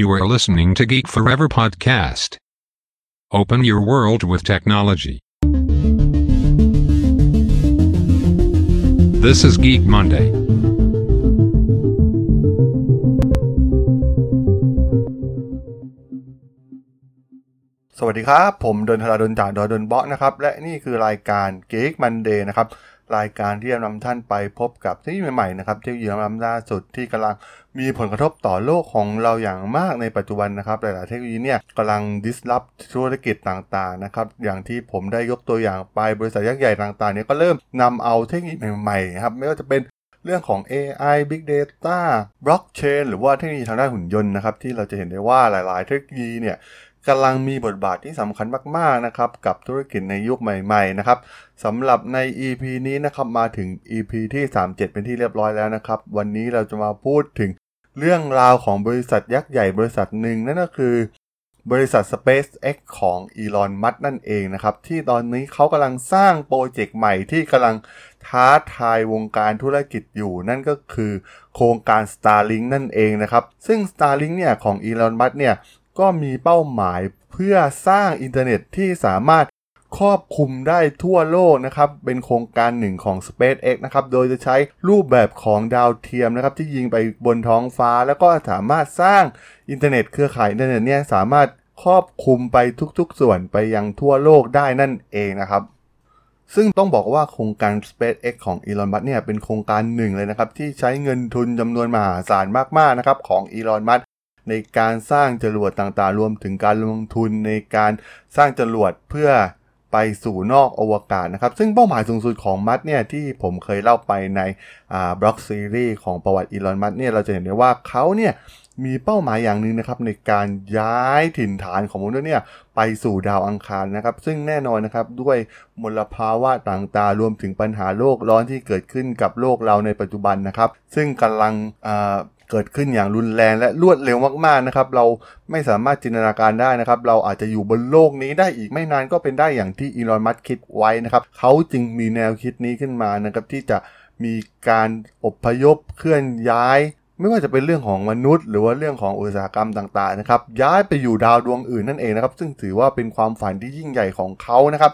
You are listening to Geek Forever podcast. Open your world with technology. This is Geek Monday. สวัสดีครับ ผมดนทราดนจากดอยดนเบาะนะครับ และนี่คือรายการ Geek Monday นะครับ รายการที่จะนำท่านไปพบกับเทคโนโลยีใหม่ๆนะครับเทคโนโลยีล้ำล่าสุดที่กำลังมีผลกระทบต่อโลกของเราอย่างมากในปัจจุบันนะครับ หลายๆเทคโนโลยีเนี่ยกำลัง disrupt ธุรกิจต่างๆนะครับอย่างที่ผมได้ยกตัวอย่างไปบริษัทยักษ์ใหญ่ต่างๆเนี่ยก็เริ่มนำเอาเทคโนโลยีใหม่ๆนะครับไม่ว่าจะเป็นเรื่องของ AI Big Data Blockchain หรือว่าเทคโนโลยีทางด้านหุ่นยนต์นะครับที่เราจะเห็นได้ว่าหลาย ๆ เทคโนโลยีเนี่ย กำลังมีบทบาทที่สำคัญมากๆนะครับกับธุรกิจในยุคใหม่ๆนะครับสำหรับใน EP นี้นะครับมาถึง EP ที่ 37 เป็นที่เรียบร้อยแล้วนะครับ วันนี้เราจะมาพูดถึงเรื่องราวของบริษัทยักษ์ใหญ่บริษัทหนึ่งนั่นก็คือบริษัท SpaceX ของอีลอน มัสก์นั่นเองนะครับ ที่ตอนนี้เขากำลังสร้างโปรเจกต์ใหม่ที่กำลังท้าทายวงการธุรกิจอยู่ นั่นก็คือโครงการ Starlink นั่นเองนะครับ ซึ่ง Starlink เนี่ยของอีลอน มัสก์เนี่ย ก็มีเป้าหมายเพื่อสร้างอินเทอร์เน็ตที่สามารถครอบคลุมได้ทั่วโลกนะครับ เป็นโครงการหนึ่งของ SpaceX นะครับ โดยจะใช้รูปแบบของดาวเทียมนะครับ ที่ยิงไปบนท้องฟ้า แล้วก็สามารถสร้างอินเทอร์เน็ตเครือข่ายอินเทอร์เน็ตเนี่ยสามารถครอบคลุมไปทุกๆ ส่วนไปยังทั่วโลกได้นั่นเองนะครับ ซึ่งต้องบอกว่าโครงการ SpaceX ของอีลอนมัสก์เนี่ยเป็นโครงการหนึ่งเลยนะครับ ที่ใช้เงินทุนจำนวนมหาศาลมากๆนะครับของอีลอนมัสก์ ในการสร้างจรวดต่างๆ รวมถึงการลงทุนในการสร้างจรวดเพื่อไปสู่นอกอวกาศนะครับ ซึ่งเป้าหมายสูงสุดของมัดเนี่ยที่ผมเคยเล่าไปในบล็อกซีรีส์ของประวัติอีลอนมัสเนี่ยเราจะเห็นได้ว่าเขาเนี่ยมีเป้าหมายอย่างหนึ่งนะครับในการย้ายถิ่นฐานของมนุษย์เนี่ยไปสู่ดาวอังคารนะครับ ซึ่งแน่นอนนะครับด้วยมลภาวะต่างๆ รวมถึงปัญหาโลกร้อนที่เกิดขึ้นกับโลกเราในปัจจุบันนะครับ ซึ่งกำลัง เกิดขึ้นอย่างรุนแรงและรวดเร็วมากๆนะครับ เราไม่สามารถจินตนาการได้นะครับ เราอาจจะอยู่บนโลกนี้ได้อีกไม่นานก็เป็นได้อย่างที่อีลอนมัสคิดไว้นะครับ เขาจึงมีแนวคิดนี้ขึ้นมานะครับที่จะมีการอพยพเคลื่อนย้าย ไม่ว่าจะเป็นเรื่องของมนุษย์ หรือว่าเรื่องของอุตสาหกรรมต่างๆนะครับ ย้ายไปอยู่ดาวดวงอื่นนั่นเองนะครับ ซึ่งถือว่าเป็นความฝันที่ยิ่งใหญ่ของเขานะครับ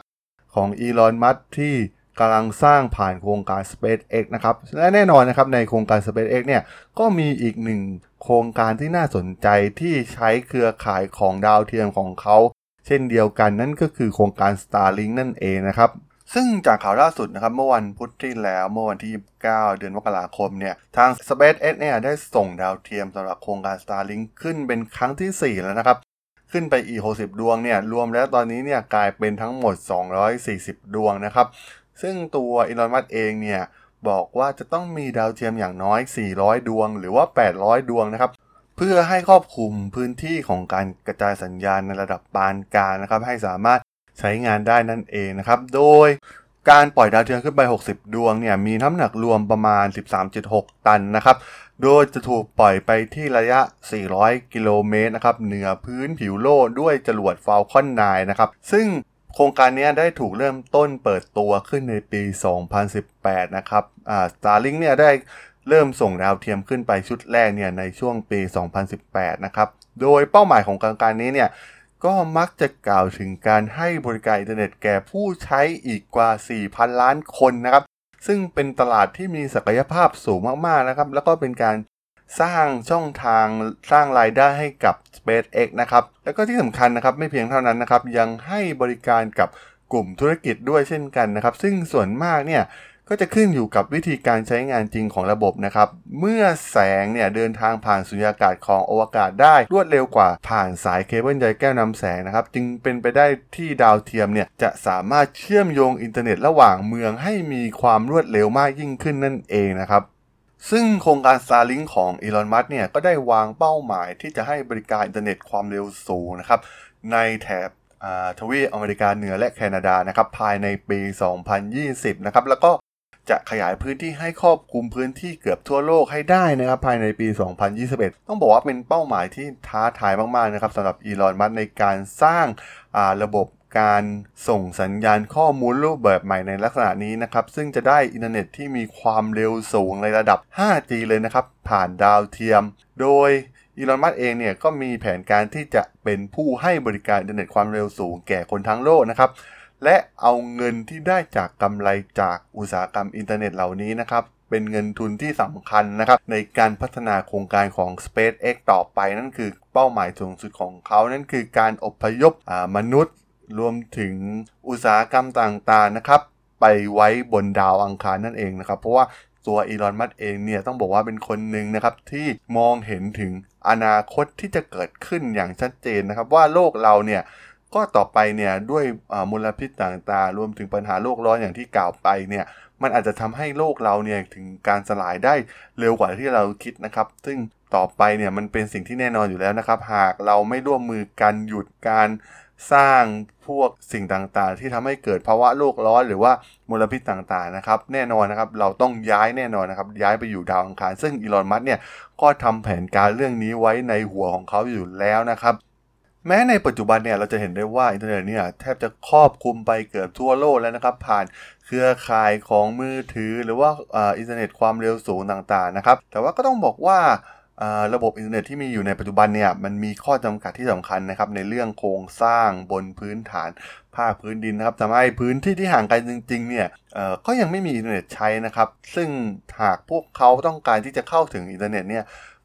ของอีลอนมัสที่ กำลังสร้างผ่านโครงการ SpaceX นะครับ และแน่นอนนะครับในโครงการ SpaceX เนี่ยก็มีอีกหนึ่งโครงการที่น่าสนใจที่ใช้เครือข่ายของดาวเทียมของเขา เช่นเดียวกันนั่นก็คือโครงการ Starlink นั่นเองนะครับซึ่งจากข่าวล่าสุดนะครับเมื่อวันพุธที่แล้วเมื่อวันที่ 29 เดือนมกราคมเนี่ยทาง SpaceX เนี่ยได้ส่งดาวเทียมสำหรับโครงการ Starlink ขึ้นเป็นครั้งที่ 4 แล้วนะครับ ขึ้นไปอีก 60 ดวงเนี่ยรวมแล้วตอนนี้เนี่ยกลายเป็นทั้งหมด 240 ดวงนะครับ ซึ่งตัวอีลอนมัสเองเนี่ยบอกว่าจะต้องมีดาวเทียมอย่างน้อย 400 ดวง หรือว่า 800 ดวงนะครับ เพื่อให้ครอบคลุมพื้นที่ของการกระจายสัญญาณในระดับปานกลางนะครับ ให้สามารถใช้งานได้นั่นเองนะครับ โดยการปล่อยดาวเทียมขึ้นไป 60 ดวงเนี่ยมีน้ำหนักรวมประมาณ 13.6 ตันนะครับ โดยจะถูกปล่อยไปที่ระยะ 400 กิโลเมตรนะครับ เหนือพื้นผิวโลกด้วยจรวด Falcon 9นะครับ ซึ่ง ครงการนี้ได้ถูกเริ่มต้นเปิดตัวขึ้นในปี 2018 นะครับอ่า Starlink เนี่ยได้เริ่มส่งดาวเทียมขึ้นไปชุดแรกเนี่ยในช่วงปี 2018 นะครับ โดยเป้าหมายของโครงการนี้เนี่ยก็มักจะกล่าวถึงการให้บริการอินเทอร์เน็ตแก่ผู้ใช้อีกกว่า 4,000 ล้านคนนะครับ ซึ่งเป็นตลาดที่มีศักยภาพสูงมากๆนะครับ แล้วก็เป็นการ สร้างช่องทางสร้างรายได้ให้กับ SpaceX นะครับ แล้วก็ที่สำคัญนะครับไม่เพียงเท่านั้นนะครับ ยังให้บริการกับกลุ่มธุรกิจด้วยเช่นกันนะครับ ซึ่งส่วนมากเนี่ยก็จะขึ้นอยู่กับวิธีการใช้งานจริงของระบบนะครับ เมื่อแสงเนี่ยเดินทางผ่านสุญญากาศของอวกาศได้รวดเร็วกว่าผ่านสายเคเบิลใยแก้วนำแสงนะครับ จึงเป็นไปได้ที่ดาวเทียมเนี่ยจะสามารถเชื่อมโยงอินเทอร์เน็ตระหว่างเมืองให้มีความรวดเร็วมากยิ่งขึ้นนั่นเองนะครับ ซึ่งโครงการ Starlink ของอีลอนมัสก์เนี่ยก็ได้วางเป้าหมายที่จะให้บริการอินเทอร์เน็ตความเร็วสูงนะครับในแถบทวีปอเมริกาเหนือและแคนาดานะครับภายในปี 2020 นะครับแล้วก็จะขยายพื้นที่ให้ครอบคลุมพื้นที่เกือบทั่วโลกให้ได้นะครับภายในปี 2021 ต้องบอกว่าเป็นเป้าหมายที่ท้าทายมากๆนะครับสำหรับอีลอนมัสก์ในการสร้างระบบ การส่งสัญญาณข้อมูลรูปแบบใหม่ในลักษณะนี้นะครับ ซึ่งจะได้อินเทอร์เน็ตที่มีความเร็วสูงในระดับ 5G เลยนะครับ ผ่านดาวเทียม โดยอีลอน มัสก์เองเนี่ยก็มีแผนการที่จะเป็นผู้ให้บริการอินเทอร์เน็ตความเร็วสูงแก่คนทั้งโลกนะครับ และเอาเงินที่ได้จากกำไรจากอุตสาหกรรมอินเทอร์เน็ตเหล่านี้นะครับเป็นเงินทุนที่สำคัญนะครับ ในการพัฒนาโครงการของ SpaceX ต่อไปนั่นคือเป้าหมายสูงสุดของเขานั่นคือการอพยพมนุษย์ รวมถึงอุตสาหกรรมต่างๆนะครับ ไปไว้บนดาวอังคารนั่นเองนะครับ เพราะว่าตัวอีลอนมัสเองเนี่ยต้องบอกว่าเป็นคนหนึ่งนะครับที่มองเห็นถึงอนาคตที่จะเกิดขึ้นอย่างชัดเจนนะครับ ว่าโลกเราเนี่ยก็ต่อไปเนี่ยด้วยมลพิษต่างๆ รวมถึงปัญหาโลกร้อนอย่างที่กล่าวไปเนี่ยมันอาจจะทำให้โลกเราเนี่ยถึงการสลายได้เร็วกว่าที่เราคิดนะครับ ซึ่งต่อไปเนี่ยมันเป็นสิ่งที่แน่นอนอยู่แล้วนะครับ หากเราไม่ร่วมมือกันหยุดการ สร้างพวกสิ่งต่างๆ ที่ทำให้เกิดภาวะโลกร้อนหรือว่ามลพิษต่างๆนะครับแน่นอนนะครับเราต้องย้ายแน่นอนนะครับย้ายไปอยู่ดาวอังคาร ซึ่งอีลอนมัสก์เนี่ยก็ทำแผนการเรื่องนี้ไว้ในหัวของเขาอยู่แล้วนะครับแม้ในปัจจุบันเนี่ยเราจะเห็นได้ว่าอินเทอร์เน็ตเนี่ยแทบจะครอบคลุมไปเกือบทั่วโลกแล้วนะครับ ผ่านเครือข่ายของมือถือหรือว่าอินเทอร์เน็ตความเร็วสูงต่างๆนะครับแต่ว่าก็ต้องบอกว่า ระบบอินเทอร์เน็ตที่มีอยู่ในปัจจุบันเนี่ยมันมีข้อจำกัดที่สำคัญนะครับในเรื่องโครงสร้างบนพื้นฐานภาคพื้นดินนะครับทำให้พื้นที่ที่ห่างไกลจริงๆเนี่ยก็ยังไม่มีอินเทอร์เน็ตใช้นะครับ ซึ่งหากพวกเขาต้องการที่จะเข้าถึงอินเทอร์เน็ตเนี่ย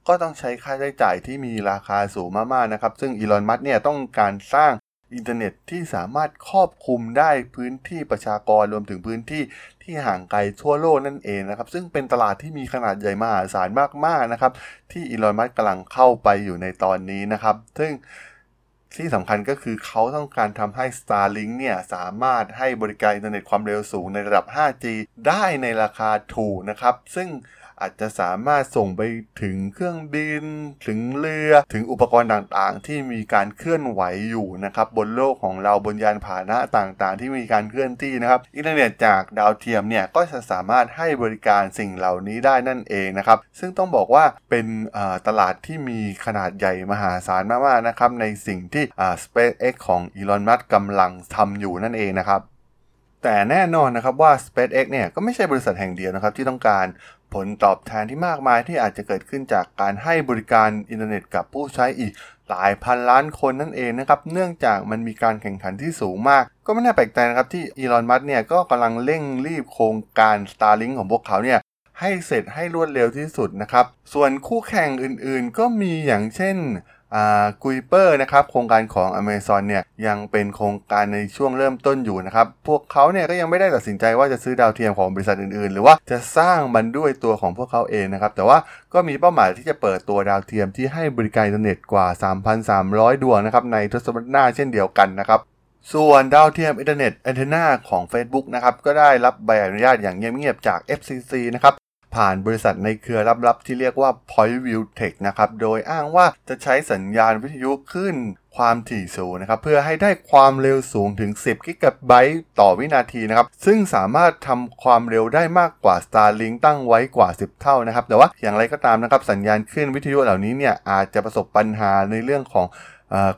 ก็ต้องใช้ค่าใช้จ่ายที่มีราคาสูงมากๆนะครับ ซึ่งอีลอน มัสก์เนี่ยต้องการสร้าง อินเทอร์เน็ตที่สามารถครอบคลุมได้พื้นที่ประชากรรวมถึงพื้นที่ที่ห่างไกลทั่วโลกนั่นเองนะครับ ซึ่งเป็นตลาดที่มีขนาดใหญ่มหาศาลมากๆนะครับ ที่อีลอนมัสก์กำลังเข้าไปอยู่ในตอนนี้นะครับ ซึ่งที่สำคัญก็คือเขาต้องการทำให้ Starlink เนี่ยสามารถให้บริการอินเทอร์เน็ตความเร็วสูงในระดับ 5G ได้ในราคาถูกนะครับ ซึ่ง อาจจะสามารถส่งไปถึงเครื่องบิน ถึงเรือ ถึงอุปกรณ์ต่างๆ ที่มีการเคลื่อนไหวอยู่นะครับบนโลกของเราบนยานพาหนะต่างๆ ที่มีการเคลื่อนที่นะครับอินเทอร์เน็ตจากดาวเทียมเนี่ยก็จะสามารถให้บริการสิ่งเหล่านี้ได้นั่นเองนะครับซึ่งต้องบอกว่าเป็นตลาดที่มีขนาดใหญ่มหาศาลมากๆนะครับในสิ่งที่ SpaceX ของอีลอนมัสก์กำลังทำอยู่นั่นเองนะครับแต่แน่นอนนะครับว่า SpaceX เนี่ยก็ไม่ใช่บริษัทแห่งเดียวนะครับที่ต้องการ ผลตอบแทนที่มากมายที่อาจจะเกิดขึ้นจากการให้บริการอินเทอร์เน็ตกับผู้ใช้อีกหลายพันล้านคนนั่นเองนะครับ เนื่องจากมันมีการแข่งขันที่สูงมาก ก็ไม่น่าแปลกใจนะครับที่อีลอน มัสเนี่ยก็กำลังเร่งรีบโครงการ Starlink ของพวกเขาเนี่ยให้เสร็จให้รวดเร็วที่สุดนะครับ ส่วนคู่แข่งอื่นๆ ก็มีอย่างเช่น Kuiper นะครับโครงการของ Amazon เนี่ยยังเป็นโครงการในช่วงเริ่มต้นอยู่นะครับ พวกเขาเนี่ยก็ยังไม่ได้ตัดสินใจว่าจะซื้อดาวเทียมของบริษัทอื่นๆ หรือว่าจะสร้างมันด้วยตัวของพวกเขาเองนะครับ แต่ว่าก็มีเป้าหมายที่จะเปิดตัวดาวเทียมที่ให้บริการอินเทอร์เน็ตกว่า 3,300 ดวงนะครับในทศวรรษหน้าเช่นเดียวกันนะครับส่วนดาวเทียมอินเทอร์เน็ต Athena ของ Facebook นะครับก็ได้รับใบอนุญาตอย่างเงียบๆจาก FCC นะครับ ผ่านบริษัทในเครือลับๆ ที่เรียกว่า Point View Tech นะครับ โดยอ้างว่าจะใช้สัญญาณวิทยุขึ้นความถี่สูงนะครับ เพื่อให้ได้ความเร็วสูงถึง 10 กิกะไบต์ต่อวินาทีนะครับ ซึ่งสามารถทำความเร็วได้มากกว่า Starlink ตั้งไว้กว่า 10 เท่านะครับ แต่ว่าอย่างไรก็ตามนะครับ สัญญาณขึ้นวิทยุเหล่านี้เนี่ยอาจจะประสบปัญหาในเรื่องของ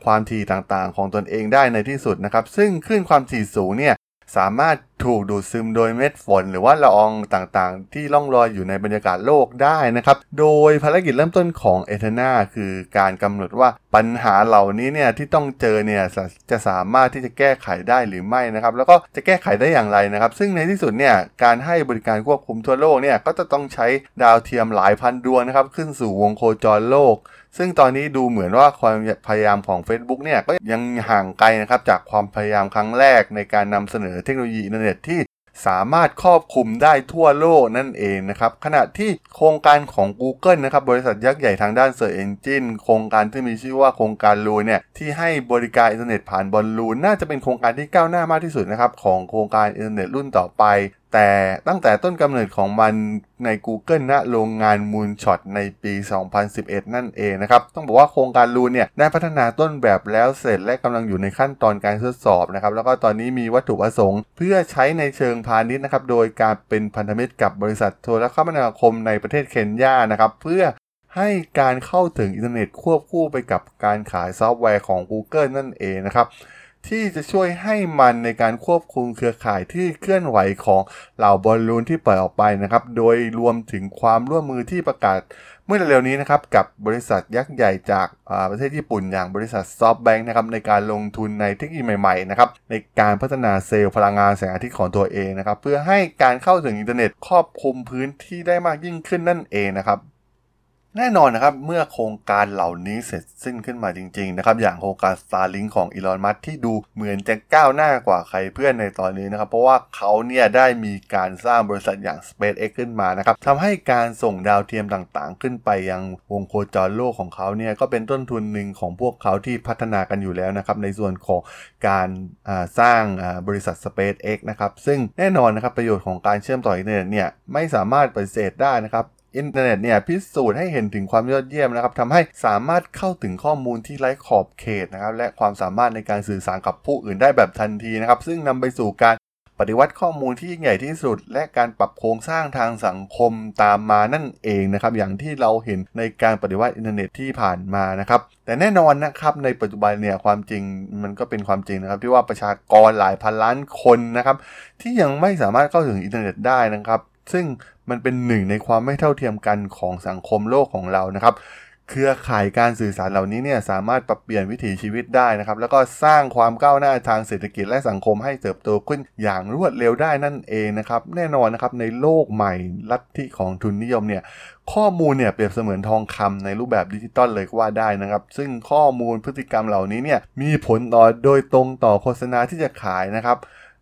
ความถี่ต่างๆ ของตนเองได้ในที่สุดนะครับ ซึ่งขึ้นความถี่สูงเนี่ย สามารถถูกดูดซึมโดยเม็ดฝน หรือว่าละอองต่างๆ ที่ล่องลอยอยู่ในบรรยากาศโลกได้นะครับ โดยภารกิจเริ่มต้นของเอเทนาคือการกำหนดว่าปัญหาเหล่านี้เนี่ยที่ต้องเจอเนี่ยจะสามารถที่จะแก้ไขได้หรือไม่นะครับ แล้วก็จะแก้ไขได้อย่างไรนะครับ ซึ่งในที่สุดเนี่ยการให้บริการควบคุมทั่วโลกเนี่ยก็จะต้องใช้ดาวเทียมหลายพันดวงนะครับ ขึ้นสู่วงโคจรโลก ซึ่งตอนนี้ดูเหมือนว่าความพยายามของ Facebook เนี่ยก็ยังห่างไกลนะครับจากความพยายามครั้งแรกในการนำเสนอเทคโนโลยีอินเทอร์เน็ตที่สามารถครอบคลุมได้ทั่วโลกนั่นเองนะครับ ขณะที่โครงการของ Google นะครับ บริษัทยักษ์ใหญ่ทางด้าน Search Engine โครงการที่มีชื่อว่าโครงการ Loon เนี่ยที่ให้บริการอินเทอร์เน็ตผ่านบอลลูน น่าจะเป็นโครงการที่ก้าวหน้ามากที่สุดนะครับ ของโครงการอินเทอร์เน็ตรุ่นต่อไป แต่ตั้งแต่ต้นกำเนิดของมันใน Google ณโรงงาน Moonshot ในปี 2011 นั่นเองนะครับ ต้องบอกว่าโครงการ Loon เนี่ยได้พัฒนาต้นแบบแล้วเสร็จและกำลังอยู่ในขั้นตอนการทดสอบนะครับ แล้วก็ตอนนี้มีวัตถุประสงค์ เพื่อใช้ในเชิงพาณิชย์นะครับ โดยการเป็นพันธมิตรกับบริษัทโทรคมนาคมในประเทศเคนยานะครับ เพื่อ ให้การเข้าถึงอินเทอร์เน็ตควบคู่ไปกับการขายซอฟต์แวร์ของ Google นั่นเองนะครับ ที่จะช่วยให้มันในการควบคุมเครือข่ายที่เคลื่อนไหวของเหล่าบอลลูนที่ปล่อยออกไปนะครับ โดยรวมถึงความร่วมมือที่ประกาศเมื่อเร็วๆนี้นะครับกับบริษัทยักษ์ใหญ่จากประเทศญี่ปุ่นอย่างบริษัท SoftBank นะครับในการลงทุนในเทคโนโลยีใหม่ๆนะครับในการพัฒนาเซลล์พลังงานแสงอาทิตย์ของตัวเองนะครับเพื่อให้การเข้าถึงอินเทอร์เน็ตครอบคลุมพื้นที่ได้มากยิ่งขึ้นนั่นเองนะครับ แน่นอนนะครับ เมื่อโครงการเหล่านี้เสร็จสิ้นขึ้นมาจริงๆนะครับ อย่างโครงการ Starlink ของ Elon Musk ที่ดูเหมือนจะก้าวหน้ากว่าใครเพื่อนในตอนนี้นะครับ เพราะว่าเขาเนี่ยได้มีการสร้างบริษัทอย่าง SpaceX ขึ้นมานะครับทำให้การส่งดาวเทียมต่างๆ ขึ้นไปยังวงโคจรโลกของเขาเนี่ยก็เป็นต้นทุนหนึ่งของพวกเขาที่พัฒนากันอยู่แล้วนะครับในส่วนของการสร้างบริษัท SpaceX นะครับซึ่งแน่นอนนะครับประโยชน์ของการเชื่อมต่ออินเทอร์เน็ตเนี่ยไม่สามารถปฏิเสธได้นะครับ อินเทอร์เน็ตเนี่ยพิสูจน์ให้เห็นถึงความยอดเยี่ยมนะครับทำให้สามารถเข้าถึงข้อมูลที่ไร้ขอบเขตนะครับและความสามารถในการสื่อสารกับผู้อื่นได้แบบทันทีนะครับซึ่งนำไปสู่การปฏิวัติข้อมูลที่ยิ่งใหญ่ที่สุด และการปรับโครงสร้างทางสังคมตามมานั่นเองนะครับอย่างที่เราเห็นในการปฏิวัติอินเทอร์เน็ตที่ผ่านมานะครับแต่แน่นอนนะครับในปัจจุบันเนี่ยความจริงมันก็เป็นความจริงนะครับที่ว่าประชากรหลายพันล้านคนนะครับที่ยังไม่สามารถเข้าถึงอินเทอร์เน็ตได้นะครับ ซึ่งมันเป็นหนึ่งในความไม่เท่าเทียมกันของสังคมโลกของเรานะครับ เครือข่ายการสื่อสารเหล่านี้เนี่ยสามารถปรับเปลี่ยนวิถีชีวิตได้นะครับ แล้วก็สร้างความก้าวหน้าทางเศรษฐกิจและสังคมให้เติบโตขึ้นอย่างรวดเร็วได้นั่นเองนะครับ แน่นอนนะครับในโลกใหม่ลัทธิของทุนนิยมเนี่ยข้อมูลเนี่ยเปรียบเสมือนทองคำในรูปแบบดิจิตอลเลยก็ว่าได้นะครับ ซึ่งข้อมูลพฤติกรรมเหล่านี้เนี่ยมีผลต่อโดยตรงต่อโฆษณาที่จะขายนะครับ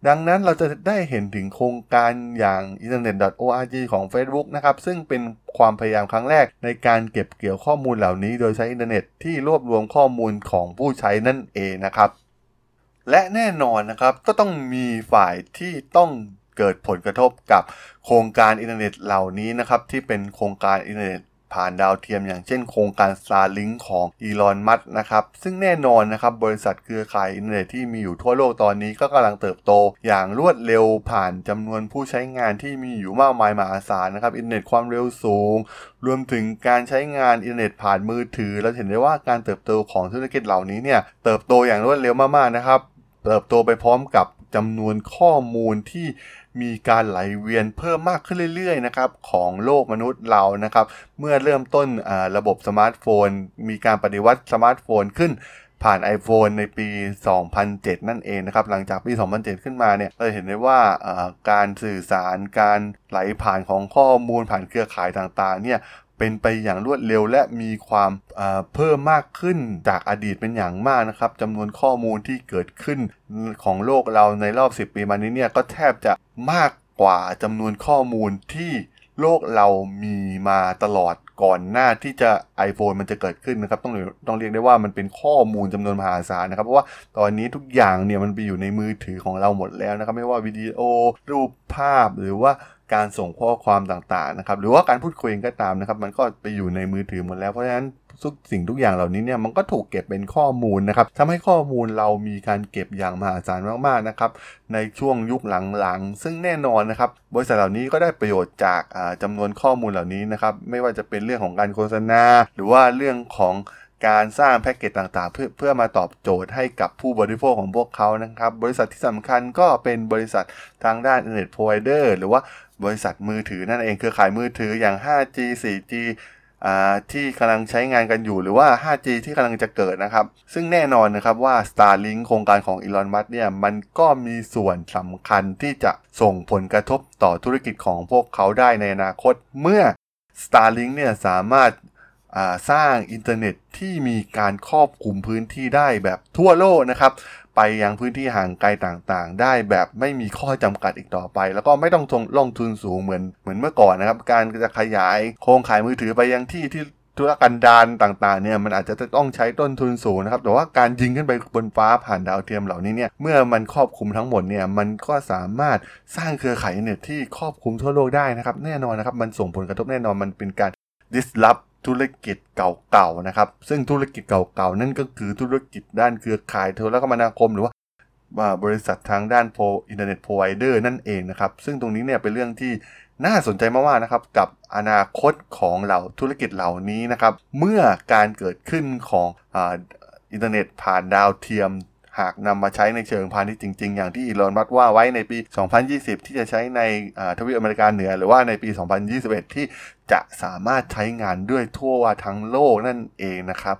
ดังนั้นเราจะได้เห็นถึงโครงการอย่าง internet.org ของ Facebook นะครับ ซึ่งเป็นความพยายามครั้งแรกในการเก็บเกี่ยวข้อมูลเหล่านี้ โดยใช้อินเทอร์เน็ตที่รวบรวมข้อมูลของผู้ใช้นั่นเองนะครับ และแน่นอนนะครับก็ต้องมีฝ่ายที่ต้องเกิดผลกระทบกับโครงการอินเทอร์เน็ตเหล่านี้นะครับที่เป็นโครงการอินเทอร์เน็ต ผ่านดาวเทียมอย่างเช่นโครงการ Starlink ของ Elon Musk นะครับ ซึ่งแน่นอนนะครับบริษัทเครือข่ายอินเทอร์เน็ตที่มีอยู่ทั่วโลกตอนนี้ก็กำลังเติบโต อย่างรวดเร็วผ่านจำนวนผู้ใช้งานที่มีอยู่มากมายมหาศาลนะครับอินเทอร์เน็ตความเร็วสูง รวมถึงการใช้งานอินเทอร์เน็ตผ่านมือถือ เราเห็นได้ว่าการเติบโตของธุรกิจเหล่านี้เนี่ยเติบโตอย่างรวดเร็วมากๆนะครับเติบโตไปพร้อมกับจำนวนข้อมูลที่ มีการไหลเวียนเพิ่มมากขึ้นเรื่อยๆนะครับของโลกมนุษย์เรานะครับเมื่อเริ่มต้นระบบสมาร์ทโฟน มีการปฏิวัติสมาร์ทโฟนขึ้นผ่าน iPhone ในปี 2007 นั่นเองนะครับ หลังจากปี 2007 ขึ้นมาเนี่ย เราเห็นได้ว่าการสื่อสาร การไหลผ่านของข้อมูลผ่านเครือข่ายต่างๆ เนี่ย เป็นไปอย่างรวดเร็วและมีความเพิ่มมากขึ้นจากอดีตเป็นอย่างมากนะครับจำนวนข้อมูลที่เกิดขึ้นของโลกเราในรอบ 10 ปีมานี้เนี่ยก็แทบจะมากกว่าจำนวนข้อมูลที่โลกเรามีมาตลอดก่อนหน้าที่จะ iPhone มันจะเกิดขึ้นนะครับต้องต้องเรียกได้ว่ามันเป็นข้อมูลจำนวนมหาศาลนะครับเพราะว่าตอนนี้ทุกอย่างเนี่ยมันไปอยู่ในมือถือของเราหมดแล้วนะครับ ไม่ว่าวิดีโอ รูปภาพหรือว่า การส่งข้อความต่างๆนะครับ หรือว่าการพูดคุยก็ตามนะครับ มันก็ไปอยู่ในมือถือหมดแล้ว เพราะฉะนั้นทุกสิ่งทุกอย่างเหล่านี้เนี่ยมันก็ถูกเก็บเป็นข้อมูลนะครับทำให้ข้อมูลเรามีการเก็บอย่างมหาศาลมากๆนะครับ ในช่วงยุคหลังๆ ซึ่งแน่นอนนะครับ บริษัทเหล่านี้ก็ได้ประโยชน์จากจำนวนข้อมูลเหล่านี้นะครับ ไม่ว่าจะเป็นเรื่องของการโฆษณา หรือว่าเรื่องของ การสร้างแพ็กเกจต่างๆ เพื่อเพื่อมาตอบโจทย์ให้กับผู้บริโภคของพวกเขานะครับ บริษัทที่สำคัญก็เป็นบริษัททางด้าน Internet Provider หรือว่าบริษัทมือถือนั่นเองเครือข่ายมือถืออย่าง 5G 4G ที่กำลังใช้งานกันอยู่หรือว่า 5G ที่กำลังจะเกิดนะครับ ซึ่งแน่นอนนะครับว่า Starlink โครงการของอีลอนมัสเนี่ยมันก็มีส่วนสำคัญที่จะส่งผลกระทบต่อธุรกิจของพวกเขาได้ในอนาคต เมื่อ Starlink เนี่ยสามารถ สร้างอินเทอร์เน็ตที่มีการครอบคลุมพื้นที่ได้แบบทั่วโลกนะครับ ไปยังพื้นที่ห่างไกลต่างๆ ได้แบบไม่มีข้อจำกัดอีกต่อไป แล้วก็ไม่ต้องลงทุนสูงเหมือนเหมือนเมื่อก่อนนะครับ การจะขยายโครงข่ายมือถือไปยังที่ที่ธุรกันดารต่างๆเนี่ยมันอาจจะต้องใช้ต้นทุนสูงนะครับ แต่ว่าการยิงขึ้นไปบนฟ้าผ่านดาวเทียมเหล่านี้เนี่ยเมื่อมันครอบคลุมทั้งหมดเนี่ยมันก็สามารถสร้างเครือข่ายเน็ตที่ครอบคลุมทั่วโลกได้นะครับ แน่นอนนะครับ มันส่งผลกระทบแน่นอนมันเป็นการ disrupt ธุรกิจเก่าๆนะครับ ซึ่งธุรกิจเก่าๆนั่นก็คือธุรกิจด้านเครือข่ายโทรคมนาคม หรือว่บริษัททางด้านโพ Internet Provider นั่นเองนะครับ ซึ่งตรงนี้เนี่ยเป็นเรื่องที่น่าสนใจมากๆนะครับ กับอนาคตของเหล่าธุรกิจเหล่านี้นะครับ เมื่อการเกิดขึ้นของอินเทอร์เน็ตผ่านดาวเทียม หากนำมาใช้ในเชิงพาณิชย์จริง ๆ อย่างที่ Elon Musk ว่าไว้ในปี 2020 ที่จะใช้ในทวีปอเมริกาเหนือ หรือว่าในปี 2021 ที่ จะสามารถใช้งานด้วยทั่วทั้งโลกนั่นเองนะครับ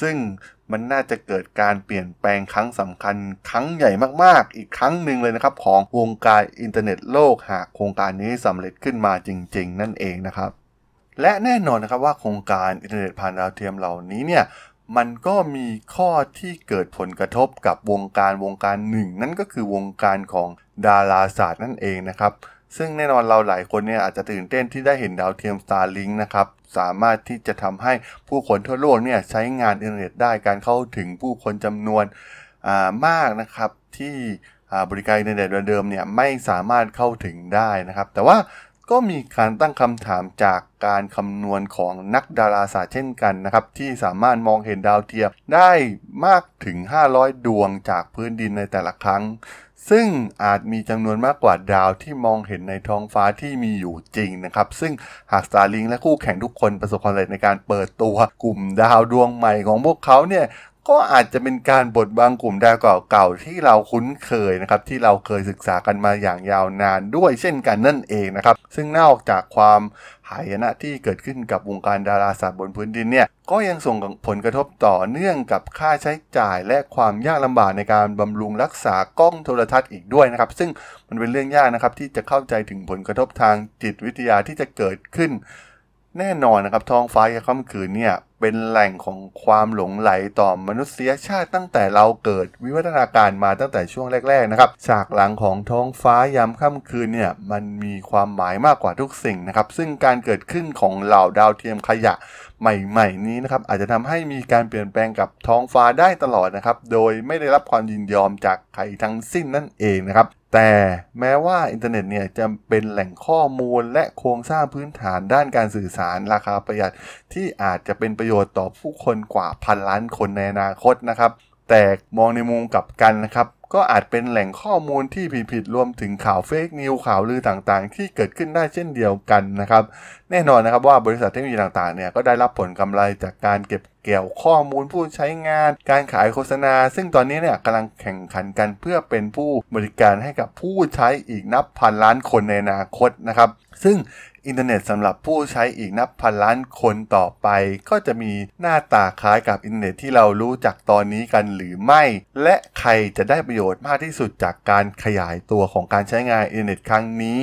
ซึ่งมันน่าจะเกิดการเปลี่ยนแปลงครั้งสำคัญครั้งใหญ่มากๆ อีกครั้งหนึ่งเลยนะครับ ของวงการอินเทอร์เน็ตโลกหากโครงการนี้สำเร็จขึ้นมาจริง ๆ นั่นเองนะครับ และแน่นอนนะครับว่าโครงการอินเทอร์เน็ตผ่านดาวเทียมเหล่านี้เนี่ยมันก็มีข้อที่เกิดผลกระทบกับวงการวงการหนึ่ง นั่นก็คือวงการของดาราศาสตร์นั่นเองนะครับ ซึ่งแน่นอนเราหลายคนเนี่ยอาจจะตื่นเต้นที่ได้เห็นดาวเทียม Starlink นะครับ สามารถที่จะทำให้ผู้คนทั่วโลกเนี่ยใช้งานอินเทอร์เน็ตได้การเข้าถึงผู้คนจำนวนมากนะครับที่บริการอินเทอร์เน็ตเดิมเนี่ยไม่สามารถเข้าถึงได้นะครับ แต่ว่าก็มีการตั้งคำถามจากการคำนวณของนักดาราศาสตร์เช่นกันนะครับ ที่สามารถมองเห็นดาวเทียมได้มากถึง 500 ดวงจากพื้นดินในแต่ละครั้ง ซึ่งอาจมีจำนวนมากกว่าดาวที่มองเห็นในท้องฟ้าที่มีอยู่จริงนะครับ ซึ่งหาก Starlink และคู่แข่งทุกคนประสบความสำเร็จในการเปิดตัวกลุ่มดาวดวงใหม่ของพวกเขาเนี่ยก็อาจจะเป็นการบดบังกลุ่มดาวเก่าๆที่เราคุ้นเคยนะครับที่เราเคยศึกษากันมาอย่างยาวนานด้วยเช่นกันนั่นเองนะครับ ซึ่งนอกจากความ หายนะที่เกิดขึ้นกับวงการดาราศาสตร์บนพื้นดินเนี่ยก็ยังส่งผลกระทบต่อเนื่องกับค่าใช้จ่ายและความยากลำบากในการบำรุงรักษากล้องโทรทัศน์อีกด้วยนะครับ ซึ่งมันเป็นเรื่องยากนะครับที่จะเข้าใจถึงผลกระทบทางจิตวิทยาที่จะเกิดขึ้น แน่นอนนะครับท้องฟ้ายามค่ำคืนเนี่ยเป็นแหล่งของความหลงไหลต่อมนุษยชาติตั้งแต่เราเกิดวิวัฒนาการมาตั้งแต่ช่วงแรก ๆนะครับฉากหลังของท้องฟ้ายามค่ำคืนเนี่ยมันมีความหมายมากกว่าทุกสิ่งนะครับซึ่งการเกิดขึ้นของเหล่าดาวเทียมขยะใหม่ ๆ นี้นะครับอาจจะทำให้มีการเปลี่ยนแปลงกับท้องฟ้าได้ตลอดนะครับโดยไม่ได้รับความยินยอมจากใครทั้งสิ้นนั่นเองนะครับ แต่แม้ว่าอินเทอร์เน็ตเนี่ยจะเป็นแหล่งข้อมูลและโครงสร้างพื้นฐานด้านการสื่อสารราคาประหยัด ที่อาจจะเป็นประโยชน์ต่อผู้คนกว่าพันล้านคนในอนาคตนะครับ แต่มองในมุมกลับกันนะครับ ก็อาจเป็นแหล่งข้อมูลที่ผิดๆรวมถึงข่าว fake news ข่าวลือต่างๆ ที่เกิดขึ้นได้เช่นเดียวกันนะครับ แน่นอนนะครับว่าบริษัทเทคโนโลยีต่างๆเนี่ยก็ได้รับผลกำไรจากการเก็บเกี่ยวข้อมูลผู้ใช้งาน การขายโฆษณา ซึ่งตอนนี้เนี่ยกำลังแข่งขันกันเพื่อเป็นผู้บริการให้กับผู้ใช้อีกนับพันล้านคนในอนาคตนะครับ ซึ่งอินเทอร์เน็ตสำหรับผู้ใช้อีกนับพันล้านคนต่อไป ก็จะมีหน้าตาคล้ายกับอินเทอร์เน็ตที่เรารู้จักตอนนี้กันหรือไม่ และใครจะได้ประโยชน์มากที่สุดจากการขยายตัวของการใช้งานอินเทอร์เน็ตครั้งนี้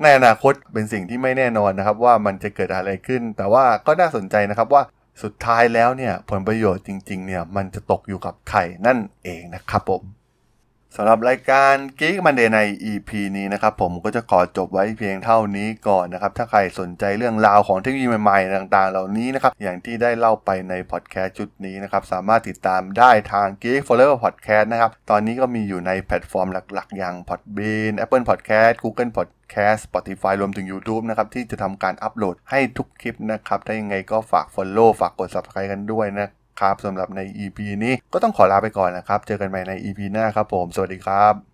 ในอนาคตเป็นสิ่งที่ไม่แน่นอนนะครับ ว่ามันจะเกิดอะไรขึ้น แต่ว่าก็น่าสนใจนะครับว่าสุดท้ายแล้วเนี่ยผลประโยชน์จริงๆเนี่ยมันจะตกอยู่กับใครนั่นเองนะครับผม สำหรับรายการ Geek Monday ใน EP นี้นะครับผมก็จะขอจบไว้เพียงเท่านี้ก่อนนะครับ ถ้าใครสนใจเรื่องราวของเทคโนโลยีใหม่ๆ ต่างๆ เหล่านี้นะครับ อย่างที่ได้เล่าไปในพอดแคสต์ชุดนี้นะครับ สามารถติดตามได้ทาง Geek Forever Podcast นะครับ ตอนนี้ก็มีอยู่ในแพลตฟอร์มหลักๆ อย่าง Podbean Apple Podcast Google Podcast Spotify รวมถึง YouTube นะครับ ที่จะทำการอัปโหลดให้ทุกคลิปนะครับ ถ้ายังไงก็ฝาก Follow ฝากกด Subscribe กันด้วยนะ นะครับสำหรับใน EP นี้ก็ต้องขอลาไปก่อนนะครับ เจอกันใหม่ใน EP หน้าครับผม สวัสดีครับ